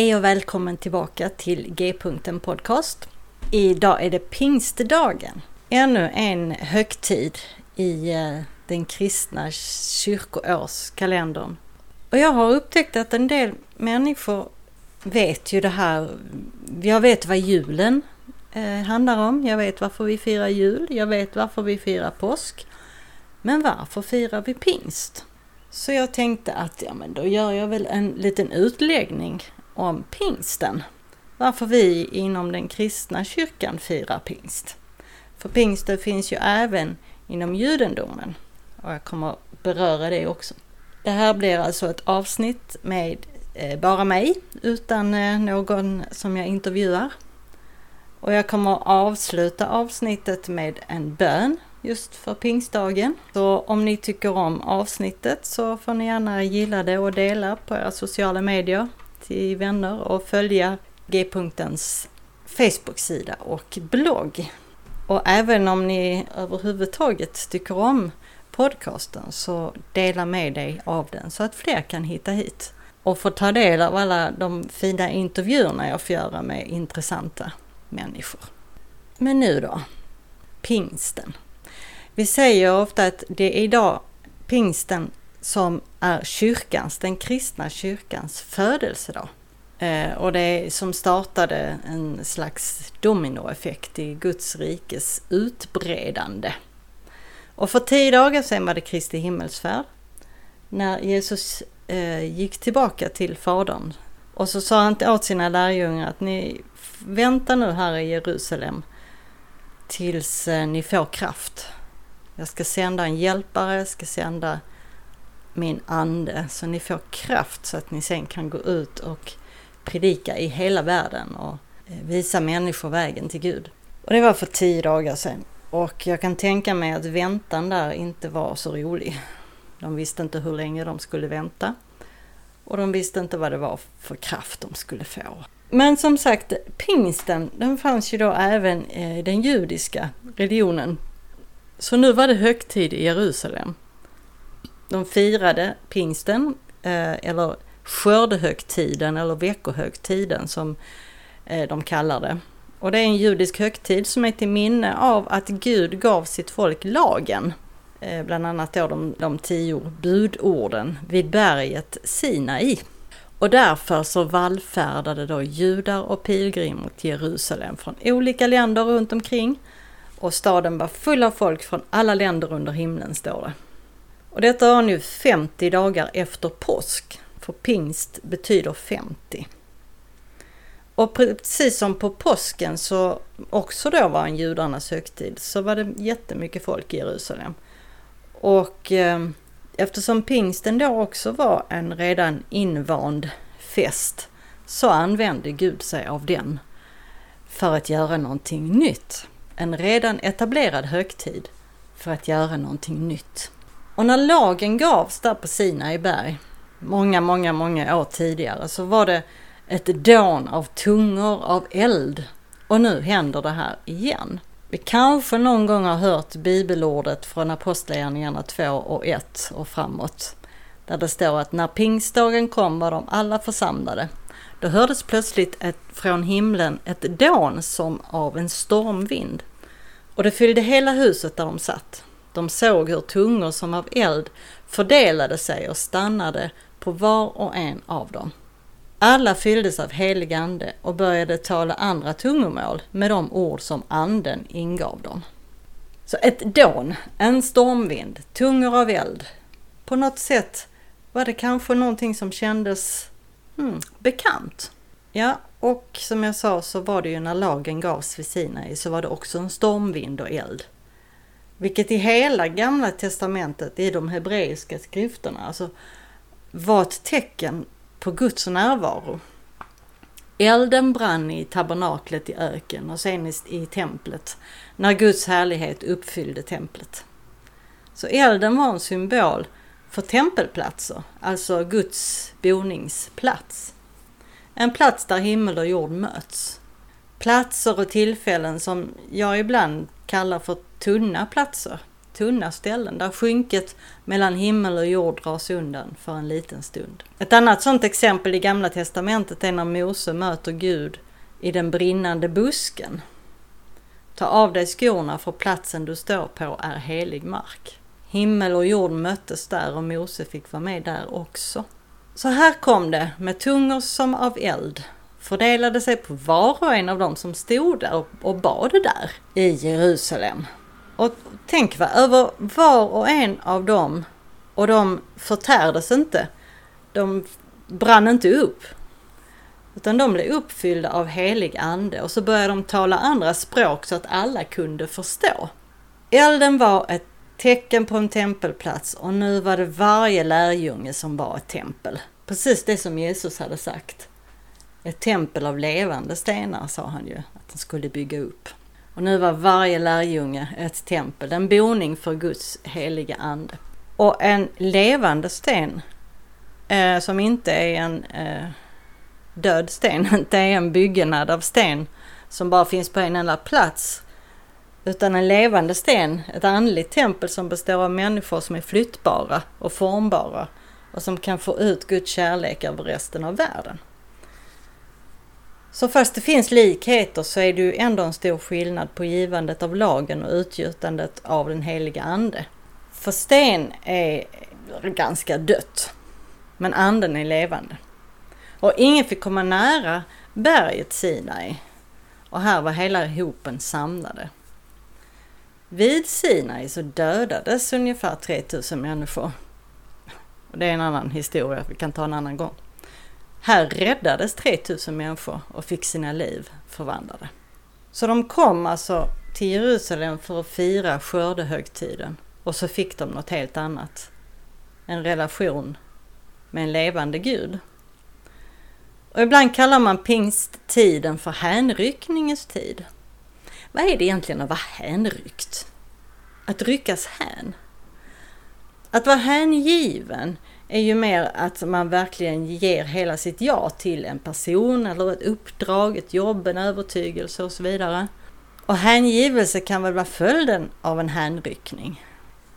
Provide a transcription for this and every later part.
Hej och välkommen tillbaka till G-punkten Podcast. Idag är det pingstdagen. Ännu en högtid i eh, den kristna kyrkoårskalendern. Och jag har upptäckt att en del människor vet ju det här. Jag vet vad julen eh, handlar om. Jag vet varför vi firar jul. Jag vet varför vi firar påsk. Men varför firar vi pingst? Så jag tänkte att ja, men då gör jag väl en liten utläggning om pingsten. Varför vi inom den kristna kyrkan firar pingst. För pingsten finns ju även inom judendomen och jag kommer beröra det också. Det här blir alltså ett avsnitt med eh, bara mig utan eh, någon som jag intervjuar. Och jag kommer avsluta avsnittet med en bön just för pingstdagen. Så om ni tycker om avsnittet så får ni gärna gilla det och dela på era sociala medier till vänner och följa G-punktens Facebook-sida och blogg. Och även om ni överhuvudtaget tycker om podcasten så dela med dig av den så att fler kan hitta hit och få ta del av alla de fina intervjuerna jag får göra med intressanta människor. Men nu då, pingsten. Vi säger ofta att det är idag pingsten som är kyrkans, den kristna kyrkans födelsedag. Eh, och det som startade en slags dominoeffekt i Guds rikes utbredande. Och för tio dagar sedan var det Kristi himmelsfärd. När Jesus eh, gick tillbaka till Fadern. Och så sa han åt sina lärjungar att ni väntar nu här i Jerusalem tills eh, ni får kraft. Jag ska sända en hjälpare, jag ska sända min ande så ni får kraft så att ni sen kan gå ut och predika i hela världen och eh, visa människor vägen till Gud. Och det var för tio dagar sedan. Och jag kan tänka mig att väntan där inte var så rolig. De visste inte hur länge de skulle vänta. Och de visste inte vad det var för kraft de skulle få. Men som sagt, pingsten den fanns ju då även eh, i den judiska religionen. Så nu var det högtid i Jerusalem. De firade pingsten, eh, eller skördehögtiden eller veckohögtiden som eh, de kallar det. Och det är en judisk högtid som är till minne av att Gud gav sitt folk lagen. Eh, bland annat då de, de tio budorden vid berget Sinai. Och därför så vallfärdade då judar och pilgrimer till Jerusalem från olika länder runt omkring. Och staden var full av folk från alla länder under himlen står det. Och detta var nu 50 dagar efter påsk, för pingst betyder 50. Och precis som på påsken så också då var en judarnas högtid så var det jättemycket folk i Jerusalem. Och eh, eftersom pingsten då också var en redan invand fest så använde Gud sig av den för att göra någonting nytt. En redan etablerad högtid för att göra någonting nytt. Och när lagen gavs där på Sinai berg, många, många, många år tidigare, så var det ett dån av tungor av eld. Och nu händer det här igen. Vi kanske någon gång har hört bibelordet från Apostlagärningarna 2 och 1 och framåt. Där det står att när pingstdagen kom var de alla församlade. Då hördes plötsligt ett, från himlen ett dån som av en stormvind. Och det fyllde hela huset där de satt. De såg hur tungor som av eld fördelade sig och stannade på var och en av dem. Alla fylldes av helig ande och började tala andra tungomål med de ord som anden ingav dem. Så ett dån, en stormvind, tungor av eld. På något sätt var det kanske någonting som kändes hmm, bekant. Ja, och som jag sa så var det ju när lagen gavs vid Sinai så var det också en stormvind och eld. Vilket i hela gamla testamentet, i de hebreiska skrifterna, alltså var ett tecken på Guds närvaro. Elden brann i tabernaklet i öken och sen i templet när Guds härlighet uppfyllde templet. Så elden var en symbol för tempelplatser, alltså Guds boningsplats. En plats där himmel och jord möts. Platser och tillfällen som jag ibland kallar för tunna platser, tunna ställen där skynket mellan himmel och jord dras undan för en liten stund. Ett annat sådant exempel i Gamla Testamentet är när Mose möter Gud i den brinnande busken. Ta av dig skorna för platsen du står på är helig mark. Himmel och jord möttes där och Mose fick vara med där också. Så här kom det med tungor som av eld fördelade sig på var och en av dem som stod där och bad där i Jerusalem. Och tänk va, över var och en av dem och de förtärdes inte. De brann inte upp. Utan de blev uppfyllda av helig ande och så började de tala andra språk så att alla kunde förstå. Elden var ett tecken på en tempelplats och nu var det varje lärjunge som var ett tempel. Precis det som Jesus hade sagt. Ett tempel av levande stenar sa han ju att han skulle bygga upp. Och nu var varje lärjunge ett tempel, en boning för Guds heliga ande. Och en levande sten eh, som inte är en eh, död sten, inte är en byggnad av sten som bara finns på en enda plats. Utan en levande sten, ett andligt tempel som består av människor som är flyttbara och formbara och som kan få ut Guds kärlek över resten av världen. Så fast det finns likheter så är det ju ändå en stor skillnad på givandet av lagen och utgjutandet av den heliga ande. För sten är ganska dött, men anden är levande. Och ingen fick komma nära berget Sinai. Och här var hela hopen samlade. Vid Sinai så dödades ungefär 3000 människor. Och det är en annan historia, vi kan ta en annan gång. Här räddades 3000 människor och fick sina liv förvandlade. Så de kom alltså till Jerusalem för att fira skördehögtiden och så fick de något helt annat. En relation med en levande Gud. Och ibland kallar man pingsttiden för hänryckningens tid. Vad är det egentligen att vara hänryckt? Att ryckas hän? Att vara hängiven är ju mer att man verkligen ger hela sitt ja till en person eller ett uppdrag, ett jobb, en övertygelse och så vidare. Och hängivelse kan väl vara följden av en hänryckning.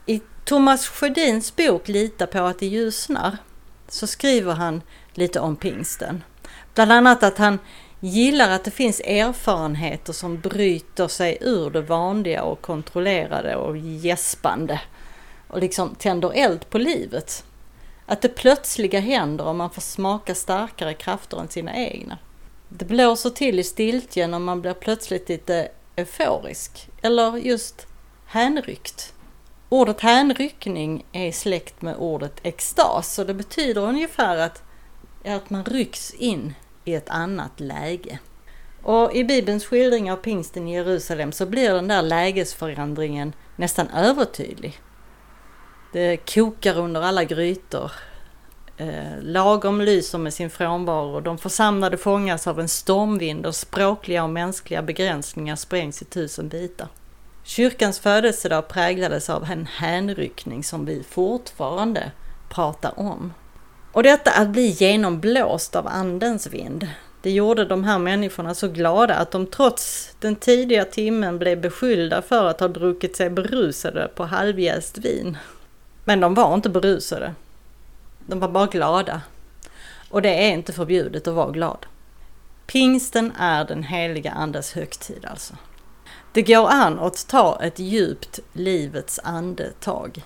I Thomas Sjödins bok Lita på att det ljusnar så skriver han lite om pingsten. Bland annat att han gillar att det finns erfarenheter som bryter sig ur det vanliga och kontrollerade och gäspande och liksom tänder eld på livet. Att det plötsliga händer och man får smaka starkare krafter än sina egna. Det blåser till i stiltjen och man blir plötsligt lite euforisk eller just hänryckt. Ordet hänryckning är släkt med ordet extas och det betyder ungefär att, att man rycks in i ett annat läge. Och i Bibelns skildring av pingsten i Jerusalem så blir den där lägesförändringen nästan övertydlig. Det kokar under alla grytor. Eh, lagom lyser med sin frånvaro. De församlade fångas av en stormvind och språkliga och mänskliga begränsningar sprängs i tusen bitar. Kyrkans födelsedag präglades av en hänryckning som vi fortfarande pratar om. Och detta att bli genomblåst av andens vind, det gjorde de här människorna så glada att de trots den tidiga timmen blev beskyllda för att ha druckit sig berusade på halvjäst vin. Men de var inte berusade. De var bara glada. Och det är inte förbjudet att vara glad. Pingsten är den heliga andes högtid alltså. Det går an att ta ett djupt livets andetag.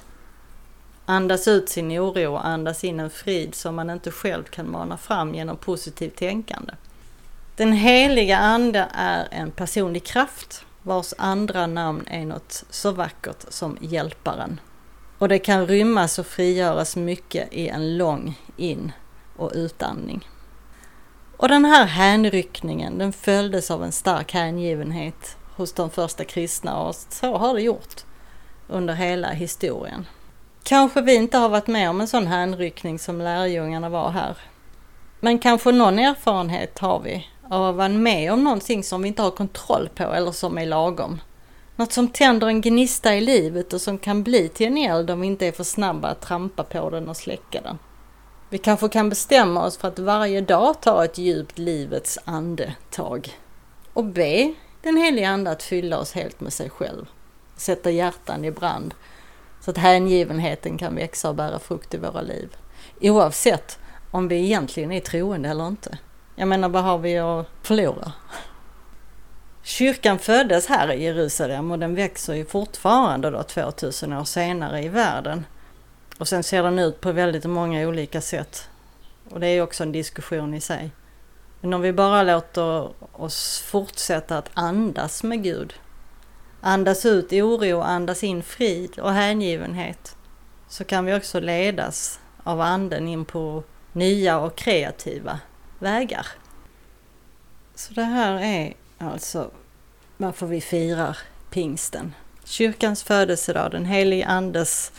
andas ut sin oro och andas in en frid som man inte själv kan mana fram genom positivt tänkande. Den heliga Ande är en personlig kraft vars andra namn är något så vackert som Hjälparen. Och det kan rymmas och frigöras mycket i en lång in och utandning. Och den här hänryckningen den följdes av en stark hängivenhet hos de första kristna och så har det gjort under hela historien. Kanske vi inte har varit med om en sån hänryckning som lärjungarna var här. Men kanske någon erfarenhet har vi av att vara med om någonting som vi inte har kontroll på eller som är lagom. Något som tänder en gnista i livet och som kan bli till en eld om vi inte är för snabba att trampa på den och släcka den. Vi kanske kan bestämma oss för att varje dag ta ett djupt livets andetag och be den heliga ande att fylla oss helt med sig själv. Sätta hjärtan i brand så att hängivenheten kan växa och bära frukt i våra liv. Oavsett om vi egentligen är troende eller inte. Jag menar, vad har vi att förlora? Kyrkan föddes här i Jerusalem och den växer ju fortfarande då 2000 år senare i världen. Och sen ser den ut på väldigt många olika sätt. Och det är också en diskussion i sig. Men om vi bara låter oss fortsätta att andas med Gud, andas ut oro andas in frid och hängivenhet, så kan vi också ledas av anden in på nya och kreativa vägar. Så det här är alltså varför vi firar pingsten. Kyrkans födelsedag, den helige Andes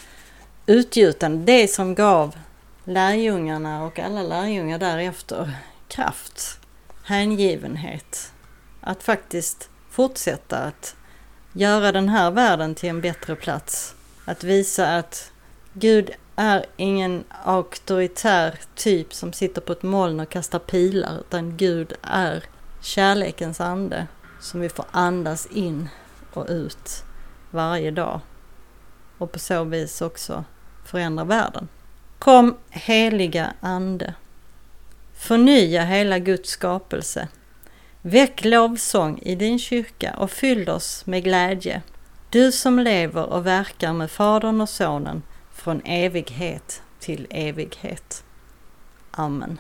utgjutande, det som gav lärjungarna och alla lärjungar därefter kraft, hängivenhet, att faktiskt fortsätta att göra den här världen till en bättre plats. Att visa att Gud är ingen auktoritär typ som sitter på ett moln och kastar pilar, utan Gud är kärlekens ande som vi får andas in och ut varje dag och på så vis också förändra världen. Kom heliga Ande. Förnya hela Guds skapelse. Väck lovsång i din kyrka och fyll oss med glädje. Du som lever och verkar med Fadern och Sonen från evighet till evighet. Amen.